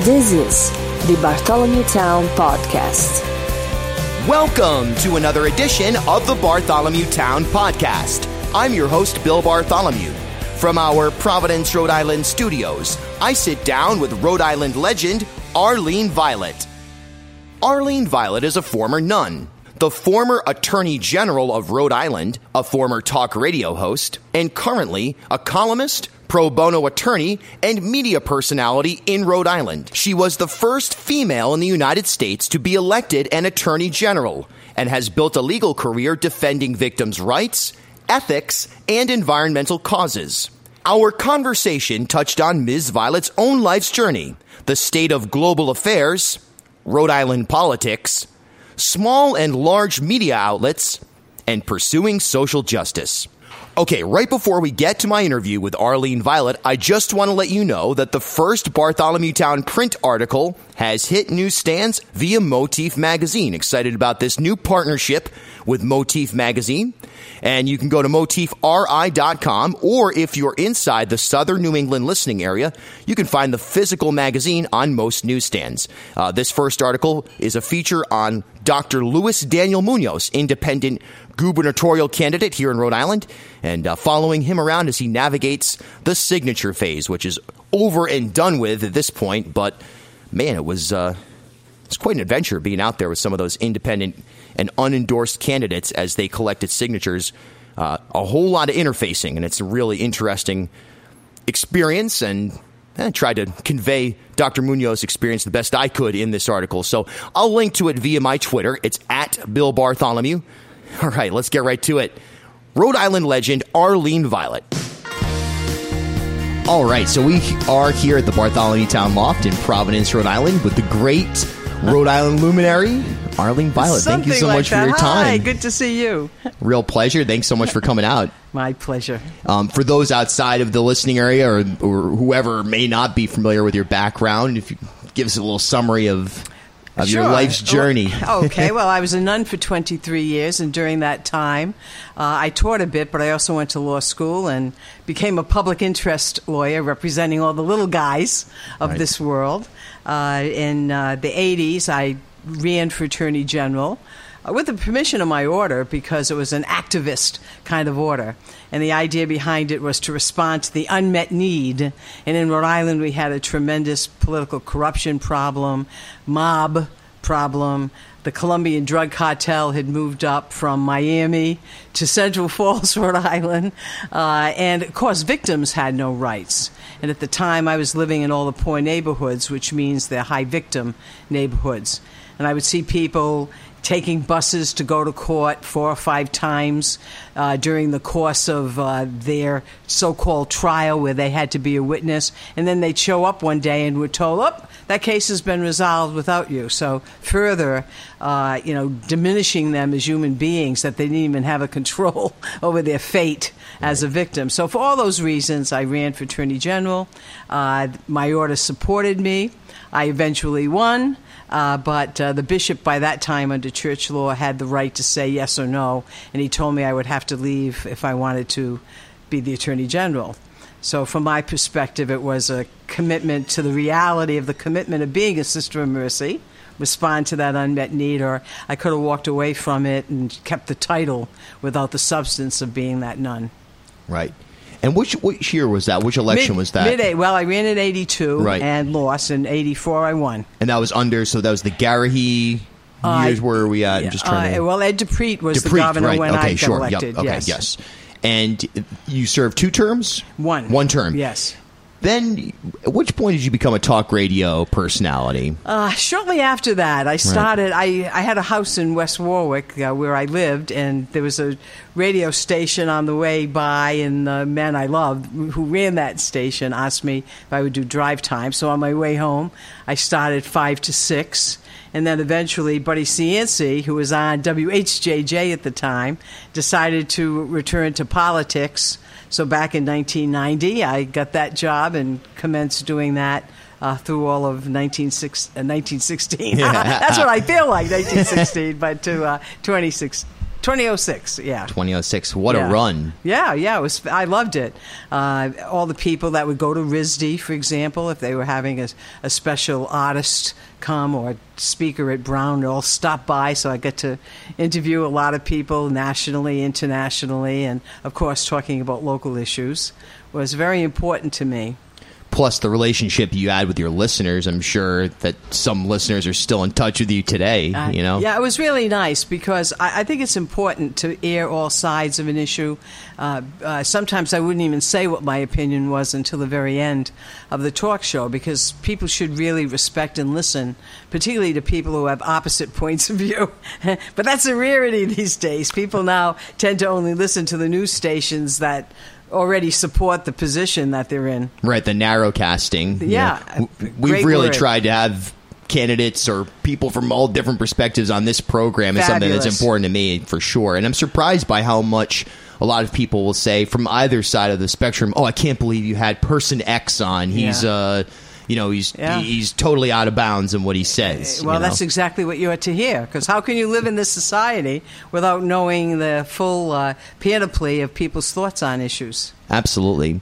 This is the Bartholomew Town Podcast. Welcome to another edition of the Bartholomew Town Podcast. I'm your host, Bill Bartholomew. From our Providence, Rhode Island studios, I sit down with Rhode Island legend Arlene Violet. Arlene Violet is a former nun, the former Attorney General of Rhode Island, a former talk radio host, and currently a columnist, pro bono attorney, and media personality in Rhode Island. She was the first female in the United States to be elected an Attorney General and has built a legal career defending victims' rights, ethics, and environmental causes. Our conversation touched on Ms. Violet's own life's journey, the state of global affairs, Rhode Island politics, small and large media outlets, and pursuing social justice. Okay, right before we get to my interview with Arlene Violet, I just want to let you know that the first Bartholomew Town print article has hit newsstands via Motif Magazine. Excited about this new partnership with Motif Magazine. And you can go to motifri.com, or if you're inside the southern New England listening area, you can find the physical magazine on most newsstands. Uh, this first article is a feature on Dr. Luis Daniel Munoz, independent gubernatorial candidate here in Rhode Island, and uh, following him around as he navigates the signature phase, which is over and done with at this point. But man, it was uh, it's quite an adventure being out there with some of those independent and unendorsed candidates as they collected signatures. Uh, a whole lot of interfacing, and it's a really interesting experience. And I tried to convey Dr. Munoz's experience the best I could in this article. So I'll link to it via my Twitter. It's at Bill Bartholomew. All right, let's get right to it. Rhode Island legend Arlene Violet. All right, so we are here at the Bartholomew Town Loft in Providence, Rhode Island, with the great Rhode Island luminary, Arlene Violet. Something Thank you so like much that. for your Hi, time. good to see you. Real pleasure. Thanks so much for coming out. My pleasure. Um, for those outside of the listening area or, or whoever may not be familiar with your background, if you give us a little summary of of your life's journey. Oh, okay, well, I was a nun for 23 years, and during that time, uh, I taught a bit, but I also went to law school and became a public interest lawyer representing all the little guys of Right. this world. Uh, in uh, the 80s, I ran for Attorney General. Uh, With the permission of my order, because it was an activist kind of order. And the idea behind it was to respond to the unmet need. And in Rhode Island, we had a tremendous political corruption problem, mob problem. The Colombian drug cartel had moved up from Miami to Central Falls, Rhode Island. Uh, and of course, victims had no rights. And at the time, I was living in all the poor neighborhoods, which means they're high victim neighborhoods. And I would see people taking buses to go to court four or five times uh, during the course of uh, their so called trial where they had to be a witness. And then they'd show up one day and were told, oh, that case has been resolved without you. So, further, uh, you know, diminishing them as human beings that they didn't even have a control over their fate as a victim. So, for all those reasons, I ran for Attorney General. Uh, my order supported me. I eventually won. Uh, but uh, the bishop, by that time, under church law, had the right to say yes or no, and he told me I would have to leave if I wanted to be the attorney general. So, from my perspective, it was a commitment to the reality of the commitment of being a sister of mercy, respond to that unmet need, or I could have walked away from it and kept the title without the substance of being that nun. Right. And which which year was that? Which election Mid- was that? Mid eight. Well, I ran in '82 Right. and lost. In '84, I won. and that was under. So that was the Garrahy Uh, years. Where are we at? I'm just trying Uh, to. well, Ed DiPrete was the governor right. when okay, I got sure. elected. Yep. Okay. yes. yes. And you served two terms. One. One term. Yes. Then, at which point did you become a talk radio personality? Uh, shortly after that, I started. I, I had a house in West Warwick uh, where I lived, and there was a radio station on the way by, and the man I loved who ran that station asked me if I would do drive time. So on my way home, I started five to six. And then eventually, Buddy Cianci, who was on WHJJ at the time, decided to return to politics. So back in 1990, I got that job and commenced doing that uh, through all of 1916 uh, 1916. That's what I feel like, 1916, but to uh, 26, 2006, yeah. 2006. What Yeah. a run. Yeah, yeah, it was. I loved it. Uh, all the people that would go to RISD, for example, if they were having a, a special artist come or a speaker at Brown, all stop by. So I get to interview a lot of people nationally, internationally, and of course, talking about local issues was very important to me. Plus the relationship you had with your listeners. I'm sure that some listeners are still in touch with you today. Uh, you know. Yeah, it was really nice because I, I think it's important to air all sides of an issue. Uh, uh, sometimes I wouldn't even say what my opinion was until the very end of the talk show because people should really respect and listen, particularly to people who have opposite points of view. but that's a rarity these days. People now tend to only listen to the news stations that already support the position that they're in. Right, the narrow casting. Yeah, we've great really word. tried to have candidates or people from all different perspectives on this program is something that's important to me for sure. And I'm surprised by how much a lot of people will say from either side of the spectrum, "Oh, I can't believe you had person X on. He's Yeah. uh you know, he's Yeah. he's totally out of bounds in what he says. Well, you know? that's exactly what you are to hear. Because how can you live in this society without knowing the full uh, panoply of people's thoughts on issues? absolutely.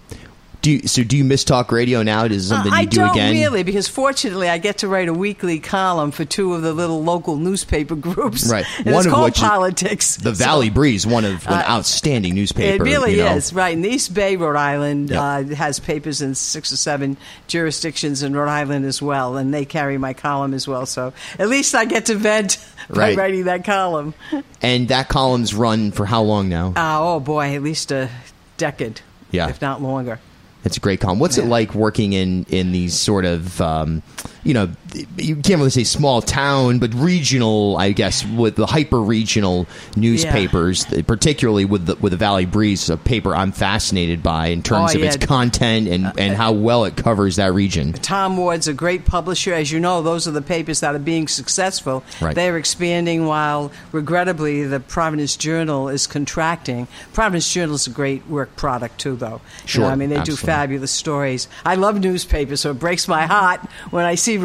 Do you, so? Do you miss talk radio now? Is it something Uh, you I do don't again? really, because fortunately, I get to write a weekly column for two of the little local newspaper groups. Right. and One it's of called which is politics. The So- Valley Breeze, one of an outstanding newspaper. It really you know. is right. In East Bay, Rhode Island, Yep. uh, has papers in six or seven jurisdictions in Rhode Island as well, and they carry my column as well. So at least I get to vent by Right. writing that column. And that column's run for how long now? Uh, oh boy, at least a decade, Yeah. if not longer. It's a great column. What's it like working in in these sort of um, you know you can't really say small town, but regional, I guess, with the hyper regional newspapers, particularly with the with the Valley Breeze, a paper I'm fascinated by in terms Oh, of its yeah. Uh, content and and how well it covers that region. Tom Ward's a great publisher. As you know, those are the papers that are being successful. Right. They're expanding while, regrettably, the Providence Journal is contracting. Providence Journal is a great work product, too, though. You Sure, know, I mean, they absolutely. do fabulous stories. I love newspapers, so it breaks my heart when I see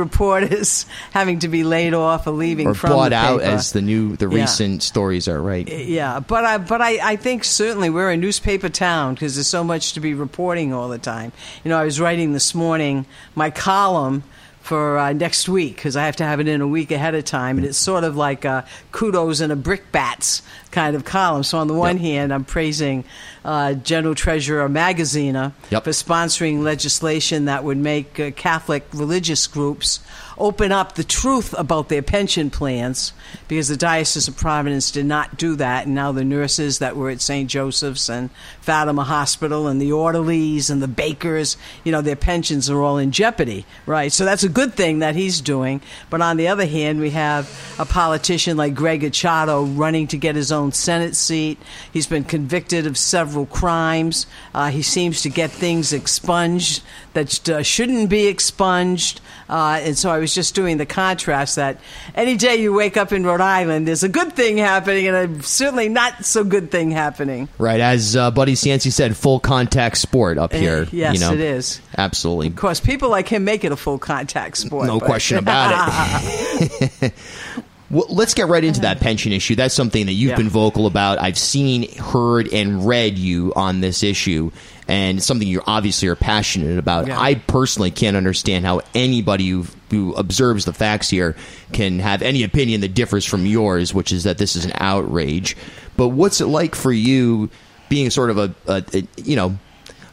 reporters having to be laid off or leaving Or from bought out as the new the Yeah. recent stories are right. Yeah, but I but I, I think certainly we're a newspaper town because there's so much to be reporting all the time. You know, I was writing this morning my column for uh, next week because I have to have it in a week ahead of time, and it's sort of like a kudos and a brickbats kind of column. So on the one Yep. hand, I'm praising uh, General Treasurer Magaziner Yep. for sponsoring legislation that would make uh, Catholic religious groups open up the truth about their pension plans because the Diocese of Providence did not do that. And now the nurses that were at St. Joseph's and Fatima Hospital and the orderlies and the bakers, you know, their pensions are all in jeopardy, right? So that's a good thing that he's doing. But on the other hand, we have a politician like Greg Achado running to get his own Senate seat. He's been convicted of several crimes. Uh, he seems to get things expunged that uh, shouldn't be expunged. Uh, and so I was just doing the contrast that any day you wake up in Rhode Island, there's a good thing happening and a certainly not so good thing happening. Right, as uh, Buddy Cianci said, full contact sport up here. yes, you know? it is. Absolutely. Of course, people like him make it a full contact sport. No but- question about it. well, let's get right into that pension issue. That's something that you've Yeah. been vocal about. I've seen, heard, and read you on this issue, and something you obviously are passionate about. Yeah. I personally can't understand how anybody who, who observes the facts here can have any opinion that differs from yours, which is that this is an outrage. But what's it like for you being sort of a, a, a you know,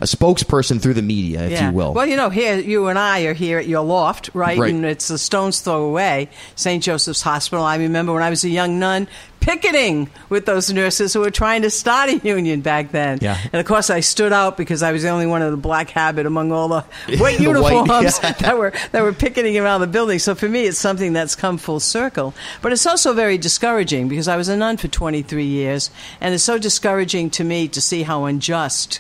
a spokesperson through the media, if Yeah. you will? Well, you know, here you and I are here at your loft, right? Right. And it's a stone's throw away, St. Joseph's Hospital. I remember when I was a young nun picketing with those nurses who were trying to start a union back then. Yeah. And of course, I stood out because I was the only one in the black habit among all the white The white- uniforms yeah. that were that were picketing around the building. So for me, it's something that's come full circle. But it's also very discouraging because I was a nun for 23 years, and it's so discouraging to me to see how unjust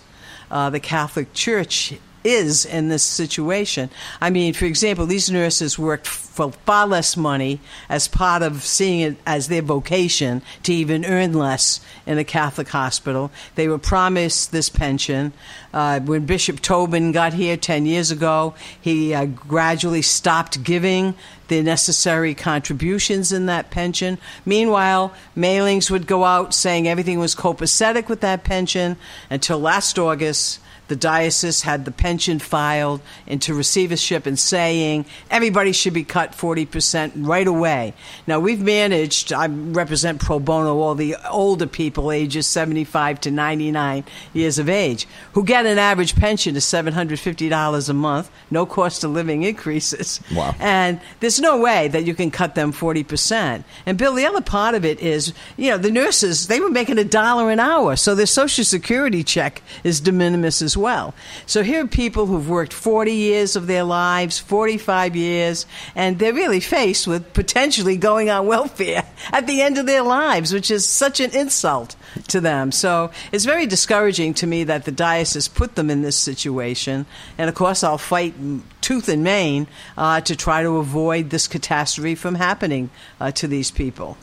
uh, the Catholic Church is in this situation. I mean, for example, these nurses worked for far less money as part of seeing it as their vocation to even earn less in a Catholic hospital. They were promised this pension. Uh, when Bishop Tobin got here 10 years ago, he uh, gradually stopped giving the necessary contributions in that pension. Meanwhile, mailings would go out saying everything was copacetic with that pension until last August the diocese had the pension filed into receivership and saying everybody should be cut 40% right away. Now, we've managed, I represent pro bono all the older people, ages 75 to 99 years of age, who get an average pension of $750 a month, no cost of living increases. Wow. And there's no way that you can cut them 40%. And Bill, the other part of it is, you know, the nurses, they were making a dollar an hour, so their Social Security check is de minimis as well. So here are people who've worked 40 years of their lives, 45 years, and they're really faced with potentially going on welfare at the end of their lives, which is such an insult to them. So it's very discouraging to me that the diocese put them in this situation. And of course, I'll fight tooth and nail uh, to try to avoid this catastrophe from happening uh, to these people.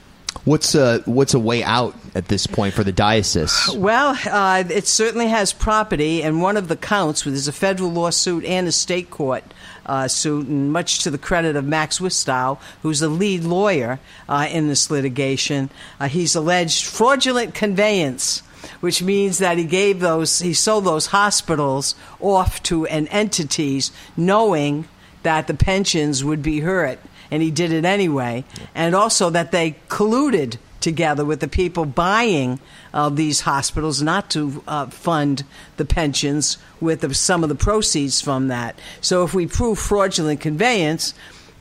What's a what's a way out at this point for the diocese? Well, uh, it certainly has property, and one of the counts there's a federal lawsuit and a state court uh, suit, and much to the credit of Max Wistow, who's the lead lawyer uh, in this litigation, uh, he's alleged fraudulent conveyance which means that he gave those, he sold those hospitals off to an entities knowing that the pensions would be hurt and he did it anyway. And also that they colluded together with the people buying uh, these hospitals not to uh, fund the pensions with the, some of the proceeds from that. So if we prove fraudulent conveyance,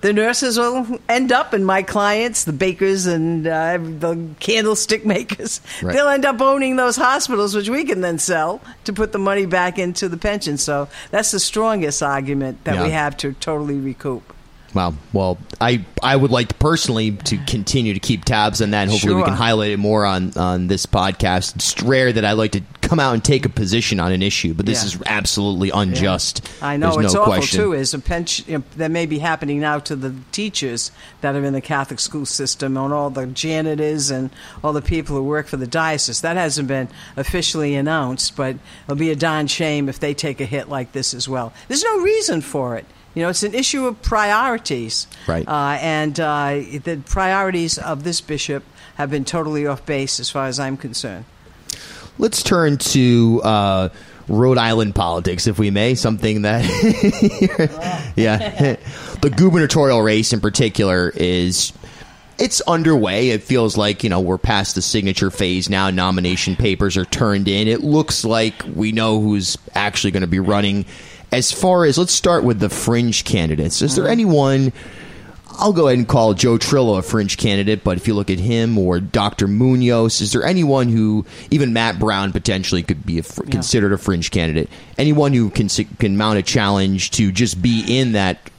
the nurses will end up, and my clients, the bakers and uh, the candlestick makers, Right. they'll end up owning those hospitals, which we can then sell to put the money back into the pension. So that's the strongest argument that we have to totally recoup. Wow. Well, I I would like personally to continue to keep tabs on that. Hopefully, we can highlight it more on on this podcast. It's rare that I like to come out and take a position on an issue, but this Yeah. is absolutely unjust. I know There's it's no awful question. too. Is a pension you know, that may be happening now to the teachers that are in the Catholic school system, and all the janitors and all the people who work for the diocese. That hasn't been officially announced, but it'll be a darn shame if they take a hit like this as well. There's no reason for it. You know, it's an issue of priorities, Right. Uh, and uh, the priorities of this bishop have been totally off base, as far as I'm concerned. Let's turn to uh, Rhode Island politics, if we may. Something that, yeah, the gubernatorial race in particular is it's underway. It feels like you know we're past the signature phase now. Nomination papers are turned in. It looks like we know who's actually going to be running. As far as let's start with the fringe candidates. Is there anyone? I'll go ahead and call Joe Trillo a fringe candidate, but if you look at him or Dr. Munoz, is there anyone who, even Matt Brown potentially could be a, fr- considered a fringe candidate? Anyone who can can mount a challenge to just be in that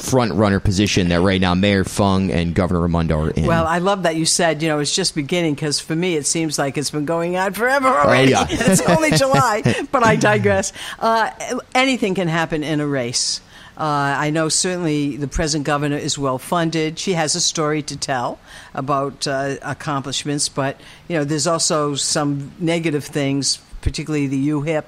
front runner position that right now Mayor Fung and Governor Raimondo are in? Well, I love that you said, you know, it's just beginning because for me it seems like it's been going on forever already. yeah. it's only July, but I digress. Uh, anything can happen in a race. Uh, I know certainly the present governor is well funded. She has a story to tell about uh, accomplishments, but you know, there's also some negative things, particularly the UHIP.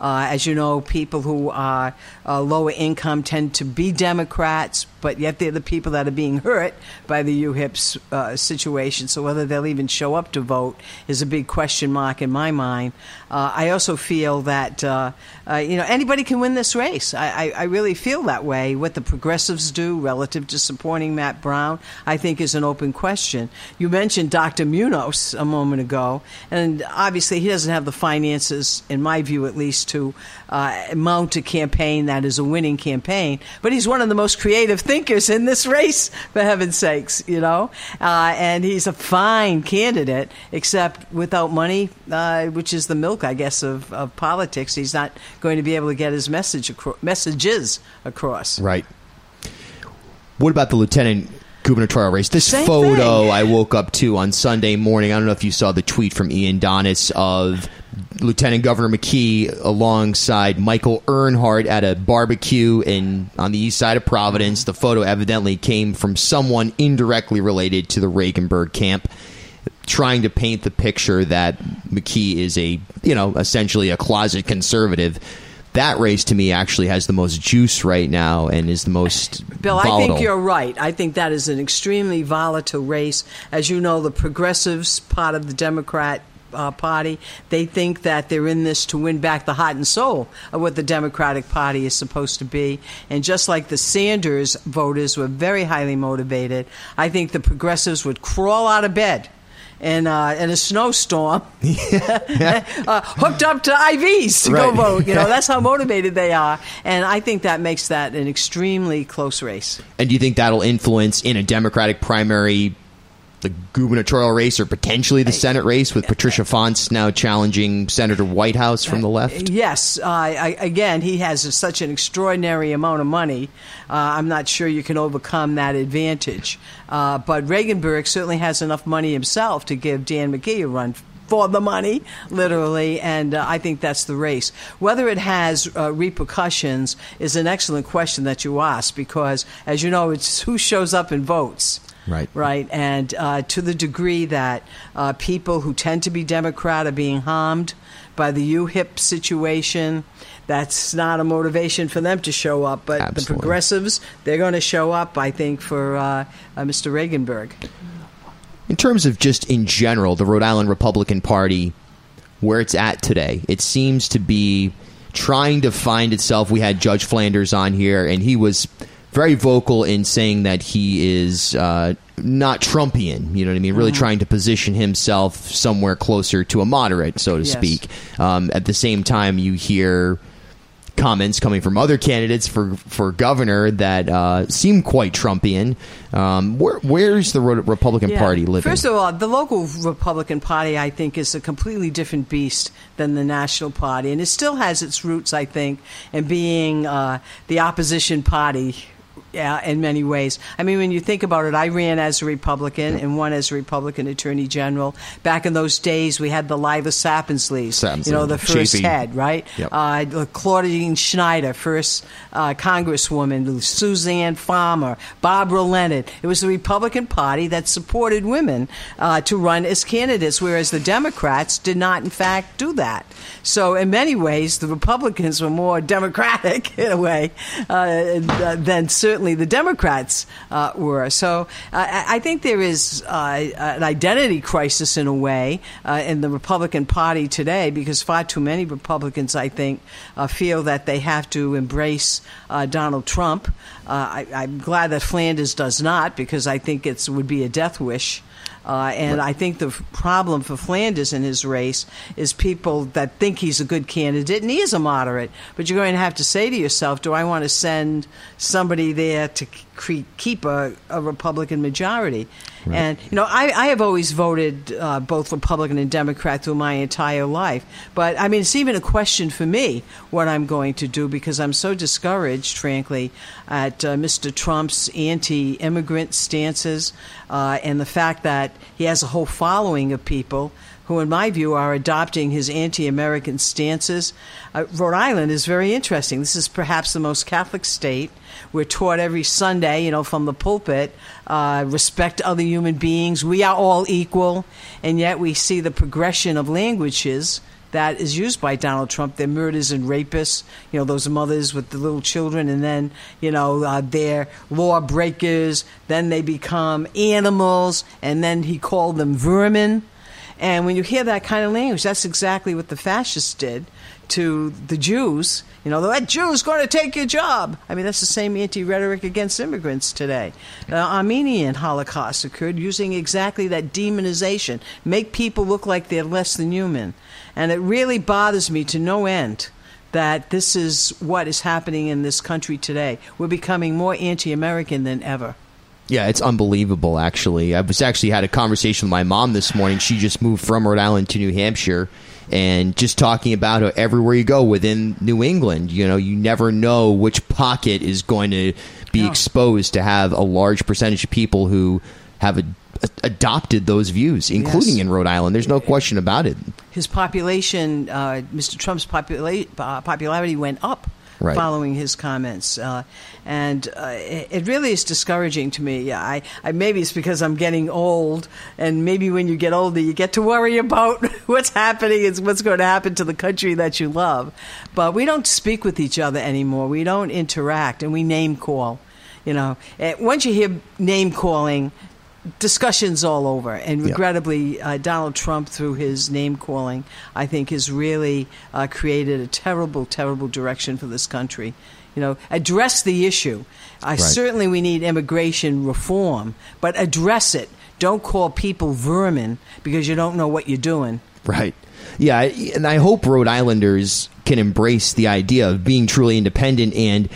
Uh, as you know, people who are uh, lower income tend to be Democrats, but yet they're the people that are being hurt by the UHIP uh, situation. So whether they'll even show up to vote is a big question mark in my mind. Uh, I also feel that uh, uh, you know anybody can win this race. I, I, I really feel that way. What the progressives do relative to supporting Matt Brown, I think, is an open question. You mentioned Dr. Munoz a moment ago, and obviously he doesn't have the finances, in my view at least, to uh, mount a campaign that is a winning campaign. But he's one of the most creative thinkers in this race, for heaven's sakes, you know. Uh, and he's a fine candidate, except without money, uh, which is the milk, I guess, of, of politics. He's not going to be able to get his message acro- messages across. right. What about the lieutenant gubernatorial race. This Same photo thing. I woke up to on Sunday morning. I don't know if you saw the tweet from Ian Donnis of Lieutenant Governor McKee alongside Michael Earnhardt at a barbecue in on the east side of Providence. The photo evidently came from someone indirectly related to the Regunberg camp trying to paint the picture that McKee is a, you know, essentially a closet conservative. That race to me actually has the most juice right now and is the most Bill, volatile. I think you're right. I think that is an extremely volatile race. As you know, the progressives, part of the Democrat uh, Party, they think that they're in this to win back the heart and soul of what the Democratic Party is supposed to be. And just like the Sanders voters were very highly motivated, I think the progressives would crawl out of bed. In, uh, in a snowstorm, uh, hooked up to IVs to go vote. You know, that's how motivated they are. And I think that makes that an extremely close race. And do you think that'll influence in a Democratic primary the gubernatorial race or potentially the Senate race with Patricia Fontes now challenging Senator Whitehouse from the left? Yes, uh, I, again, he has such an extraordinary amount of money. Uh, I'm not sure you can overcome that advantage. Uh, but Regunberg certainly has enough money himself to give Dan McKee a run for the money, literally, and uh, I think that's the race. Whether it has uh, repercussions is an excellent question that you ask because, as you know, it's who shows up and votes. Right. Right. And uh, to the degree that uh, people who tend to be Democrat are being harmed by the UHIP situation, that's not a motivation for them to show up. But the progressives, they're going to show up, I think, for uh, uh, Mr. Regunberg. In terms of just in general, the Rhode Island Republican Party, where it's at today, it seems to be trying to find itself. We had Judge Flanders on here, and he was very vocal in saying that he is uh, not Trumpian. You know what I mean? Really trying to position himself somewhere closer to a moderate, so to Yes. speak. Um, at the same time, you hear comments coming from other candidates for for governor that uh, seem quite Trumpian. Um, where where's the Republican Yeah. Party living? First of all, the local Republican Party, I think, is a completely different beast than the National Party. And it still has its roots, I think, in being uh, the opposition party. Yeah, in many ways. I mean, when you think about it, I ran as a Republican and won as a Republican Attorney General. Back in those days, we had the Lila Sapinsleys, Sapinsleys, you know, the first Chafee. head, right? Yep. Uh, Claudine Schneider, first uh, Congresswoman, Suzanne Farmer, Barbara Leonard. It was the Republican Party that supported women uh, to run as candidates, whereas the Democrats did not, in fact, do that. So, in many ways, the Republicans were more democratic, in a way, uh, than certainly the Democrats uh, were. So, uh, I think there is uh, an identity crisis, in a way, uh, in the Republican Party today because far too many Republicans, I think, uh, feel that they have to embrace Donald Trump. Uh, I, I'm glad that Flanders does not because I think it would be a death wish. Uh, and I think the f- problem for Flanders in his race is people that think he's a good candidate, and he is a moderate. But you're going to have to say to yourself, do I want to send somebody there to keep a, a Republican majority? And, you know, I, I have always voted uh, both Republican and Democrat through my entire life. But, I mean, it's even a question for me what I'm going to do because I'm so discouraged, frankly, at uh, Mr. Trump's anti immigrant stances uh, and the fact that he has a whole following of people who, in my view, are adopting his anti American stances. Uh, Rhode Island is very interesting. This is perhaps the most Catholic state. We're taught every Sunday, you know, from the pulpit, uh, respect other human beings. We are all equal. And yet we see the progression of languages that is used by Donald Trump. They're murders and rapists, you know, those mothers with the little children, and then, you know, uh, they're law breakers. Then they become animals, and then he called them vermin. And when you hear that kind of language, that's exactly what the fascists did to the Jews. You know, that Jew's going to take your job. I mean, that's the same anti rhetoric against immigrants today. The Armenian Holocaust occurred using exactly that demonization, make people look like they're less than human. And it really bothers me to no end that this is what is happening in this country today. We're becoming more anti American than ever. Yeah, it's unbelievable. Actually, I was actually had a conversation with my mom this morning. She just moved from Rhode Island to New Hampshire, and just talking about how everywhere you go within New England, you know, you never know which pocket is going to be No. exposed to have a large percentage of people who have a, adopted those views, including Yes. in Rhode Island. There's no question about it. his population, uh, Mr. Trump's popula- uh, popularity went up Right. following his comments, uh, and uh, it, really is discouraging to me. I, I maybe it's because I'm getting old, and maybe when you get older, you get to worry about what's happening and what's going to happen to the country that you love. But we don't speak with each other anymore. We don't interact, and we name call. You know, Eh, once you hear name calling, discussions all over. And Yeah. regrettably, uh, Donald Trump, through his name calling, I think has really uh, created a terrible, terrible direction for this country. You know, address the issue. Uh, Certainly, we need immigration reform, but address it. Don't call people vermin because you don't know what you're doing. Right. Yeah, and I hope Rhode Islanders can embrace the idea of being truly independent and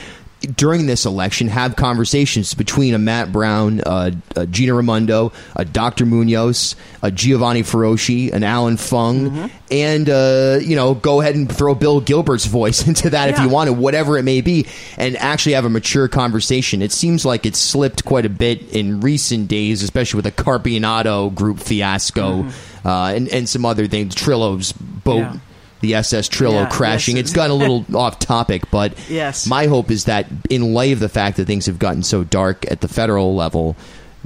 during this election have conversations between a Matt Brown, uh, a Gina Raimondo, a Dr. Munoz, a Giovanni Feroce, an Alan Fung, and uh, you know go ahead and throw Bill Gilbert's voice into that if you want to, whatever it may be, and actually have a mature conversation. It seems like it's slipped quite a bit in recent days, especially with the Carpionato group fiasco uh, and and some other things, Trillo's boat. Yeah. The SS Trillo Yeah, crashing. yes. It's gotten a little off topic, but Yes. my hope is that in light of the fact that things have gotten so dark at the federal level,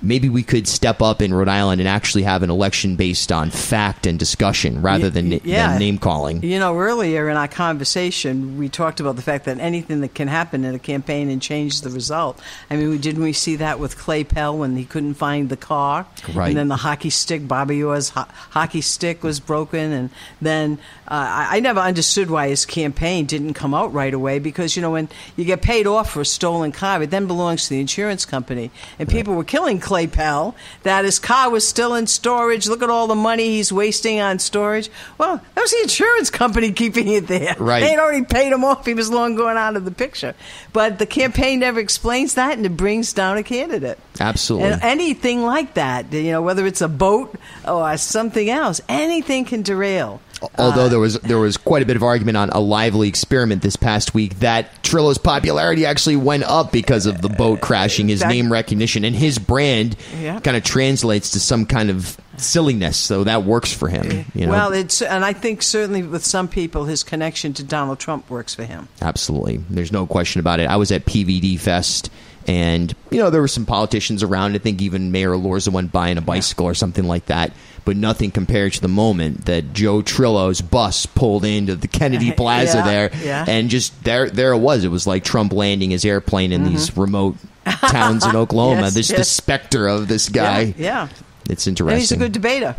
maybe we could step up in Rhode Island and actually have an election based on fact and discussion rather than, yeah. than name calling. You know, earlier in our conversation, we talked about the fact that anything that can happen in a campaign and change the result. I mean, didn't we see that with Clay Pell when he couldn't find the car? Right. And then the hockey stick, Bobby Orr's ho- hockey stick was broken. And then uh, I, I never understood why his campaign didn't come out right away because, you know, when you get paid off for a stolen car, it then belongs to the insurance company. And people were killing Clay Pell that his car was still in storage. Look at all the money he's wasting on storage. Well, that was the insurance company keeping it there. Right. They had already paid him off. He was long gone out of the picture. But the campaign never explains that, and it brings down a candidate. Absolutely. And anything like that, you know, whether it's a boat or something else, anything can derail. Although there was there was quite a bit of argument on a lively experiment this past week that Trillo's popularity actually went up because of the boat crashing, his name recognition, and his brand Yeah. kind of translates to some kind of silliness. So that works for him. You know? Well, it's and I think certainly with some people, his connection to Donald Trump works for him. Absolutely. There's no question about it. I was at PVD Fest and you know there were some politicians around. I think even Mayor Elorza went by in a bicycle or something like that, but nothing compared to the moment that Joe Trillo's bus pulled into the Kennedy Plaza Yeah, there yeah. and just there there it was. It was like Trump landing his airplane in these remote towns in Oklahoma. Mm-hmm. Yes, the specter of this guy. Yeah, yeah. It's interesting. And he's a good debater.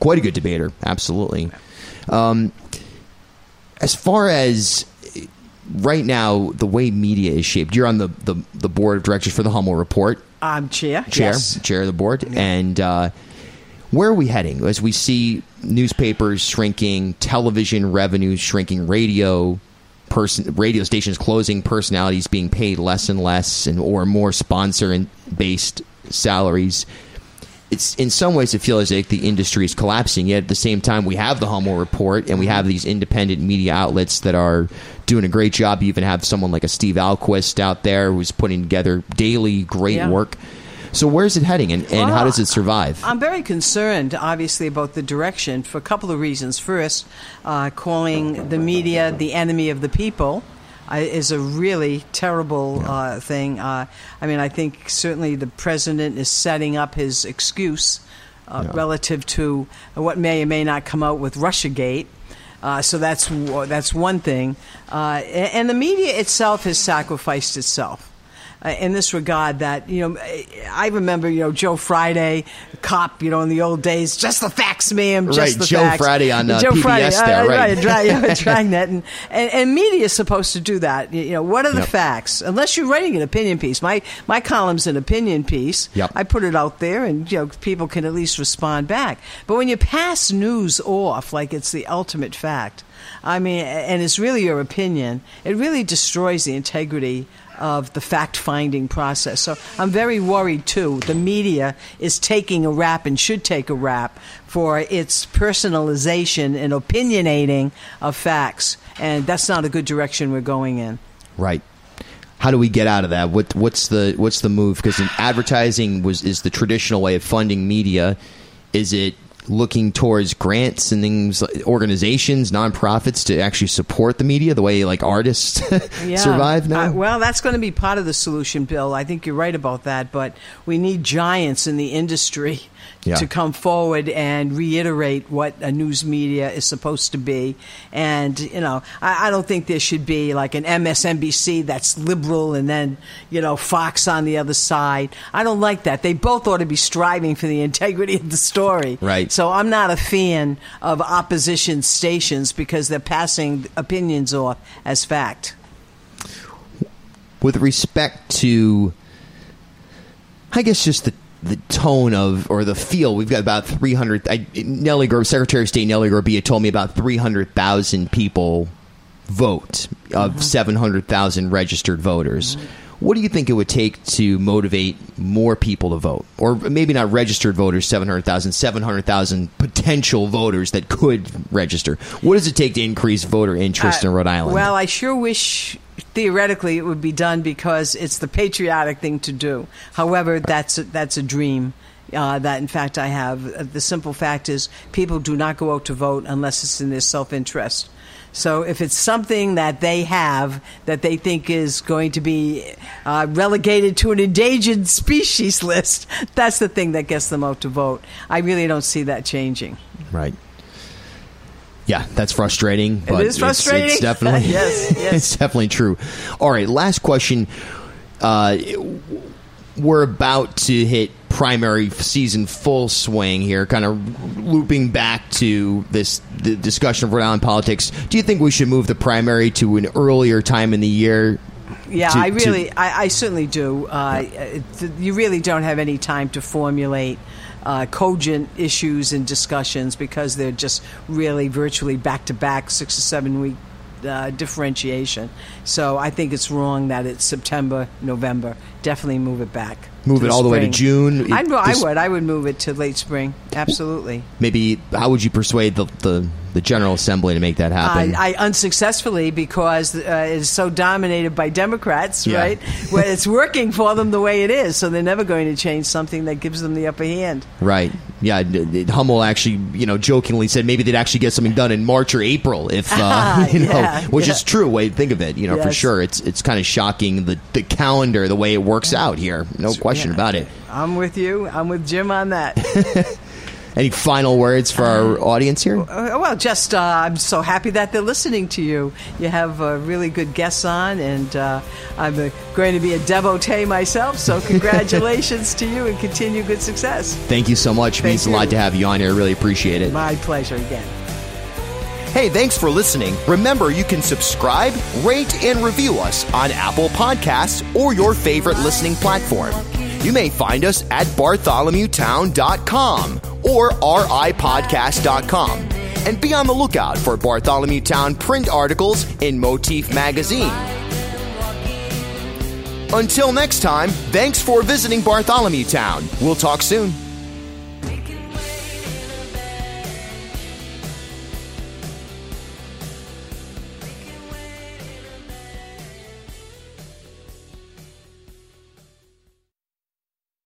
quite a good debater. Absolutely. Um, as far as right now, the way media is shaped, you're on the, the, the board of directors for the Hummel Report, Um, chair. chair, Yes. chair of the board, and uh, where are we heading as we see newspapers shrinking, television revenues shrinking, radio person radio stations closing, personalities being paid less and less, and or more sponsor and based salaries. It's in some ways it feels like the industry is collapsing. Yet at the same time, we have the Hummel report and we have these independent media outlets that are doing a great job. You even have someone like a Steve Ahlquist out there who's putting together daily great Yeah. work. So where's it heading, and, and how does it survive? I'm very concerned, obviously, about the direction for a couple of reasons. First, uh, calling the media the enemy of the people is a really terrible uh, thing. Uh, I mean, I think certainly the president is setting up his excuse uh, relative to what may or may not come out with RussiaGate. Uh, so that's that's one thing, uh, and the media itself has sacrificed itself uh, in this regard that you know I remember you know Joe Friday cop you know in the old days just the facts ma'am just Right, the Joe facts. Friday on, uh, Joe PBS Friday, there, uh, right. yeah, Dragnet and, and and media is supposed to do that you know what are the Yep. facts unless you're writing an opinion piece my my column's an opinion piece Yep. I put it out there and you know people can at least respond back but when you pass news off like it's the ultimate fact I mean and it's really your opinion it really destroys the integrity of the fact finding process. So I'm very worried too. The media is taking a rap and should take a rap for its personalization and opinionating of facts. And that's not a good direction we're going in. Right. How do we get out of that? What what's the what's the move? Because advertising was is the traditional way of funding media. Is it looking towards grants and things, organizations, nonprofits to actually support the media the way like artists yeah. survive now? Uh, well, that's going to be part of the solution, Bill. I think you're right about that, but we need giants in the industry yeah. to come forward and reiterate what a news media is supposed to be. And, you know, I, I, don't think there should be like an MSNBC that's liberal and then, you know, Fox on the other side. I don't like that. They both ought to be striving for the integrity of the story. Right. So I'm not a fan of opposition stations because they're passing opinions off as fact. With respect to, I guess, just the the tone of or the feel. We've got about 300. I, Secretary of State Nellie Gorbea told me about 300,000 people vote of mm-hmm. 700,000 registered voters. Mm-hmm. What do you think it would take to motivate more people to vote? Or maybe not registered voters, 700,000, 700,000 potential voters that could register. What does it take to increase voter interest uh, in Rhode Island? Well, I sure wish theoretically it would be done because it's the patriotic thing to do. However, that's a, that's a dream. Uh, that in fact I have. Uh, the simple fact is people do not go out to vote unless it's in their self interest. So if it's something that they have that they think is going to be uh, relegated to an endangered species list, that's the thing that gets them out to vote. I really don't see that changing. Right. Yeah, that's frustrating. But it is frustrating. It's, it's definitely yes, yes. it's definitely true. All right, last question. Uh, we're about to hit primary season full swing here, kind of looping back to this the discussion of Rhode Island politics. Do you think we should move the primary to an earlier time in the year? Yeah, to, I really, to, I, I, certainly do. Uh, yeah. You really don't have any time to formulate uh, cogent issues and discussions because they're just really virtually back to back six or seven week uh, differentiation. So I think it's wrong that it's September, November. Definitely move it back. Move it all the way to June. I'd, I would. I would move it to late spring. Absolutely. Maybe. How would you persuade the the, the General Assembly to make that happen? I, I unsuccessfully because uh, it's so dominated by Democrats, yeah. right? Where it's working for them the way it is, so they're never going to change something that gives them the upper hand. Right. Yeah. Hummel actually, you know, jokingly said maybe they'd actually get something done in March or April, if uh, you know, yeah, which yeah. is true. Way to think of it. You know, yes. for sure. It's it's kind of shocking the the calendar, the way it works out here. No question about it. I'm with you. I'm with Jim on that. Any final words for our audience here? Uh, well, just uh, I'm so happy that they're listening to you. You have uh, really good guests on, and uh, I'm uh, going to be a devotee myself. So congratulations to you, and continue good success. Thank you so much. Thank Means you. a lot to have you on here. I really appreciate it. My pleasure again. Hey, thanks for listening. Remember, you can subscribe, rate, and review us on Apple Podcasts or your favorite listening platform. You may find us at bartholomewtown.com or ripodcast.com. And be on the lookout for Bartholomew Town print articles in Motif Magazine. Until next time, thanks for visiting Bartholomew Town. We'll talk soon.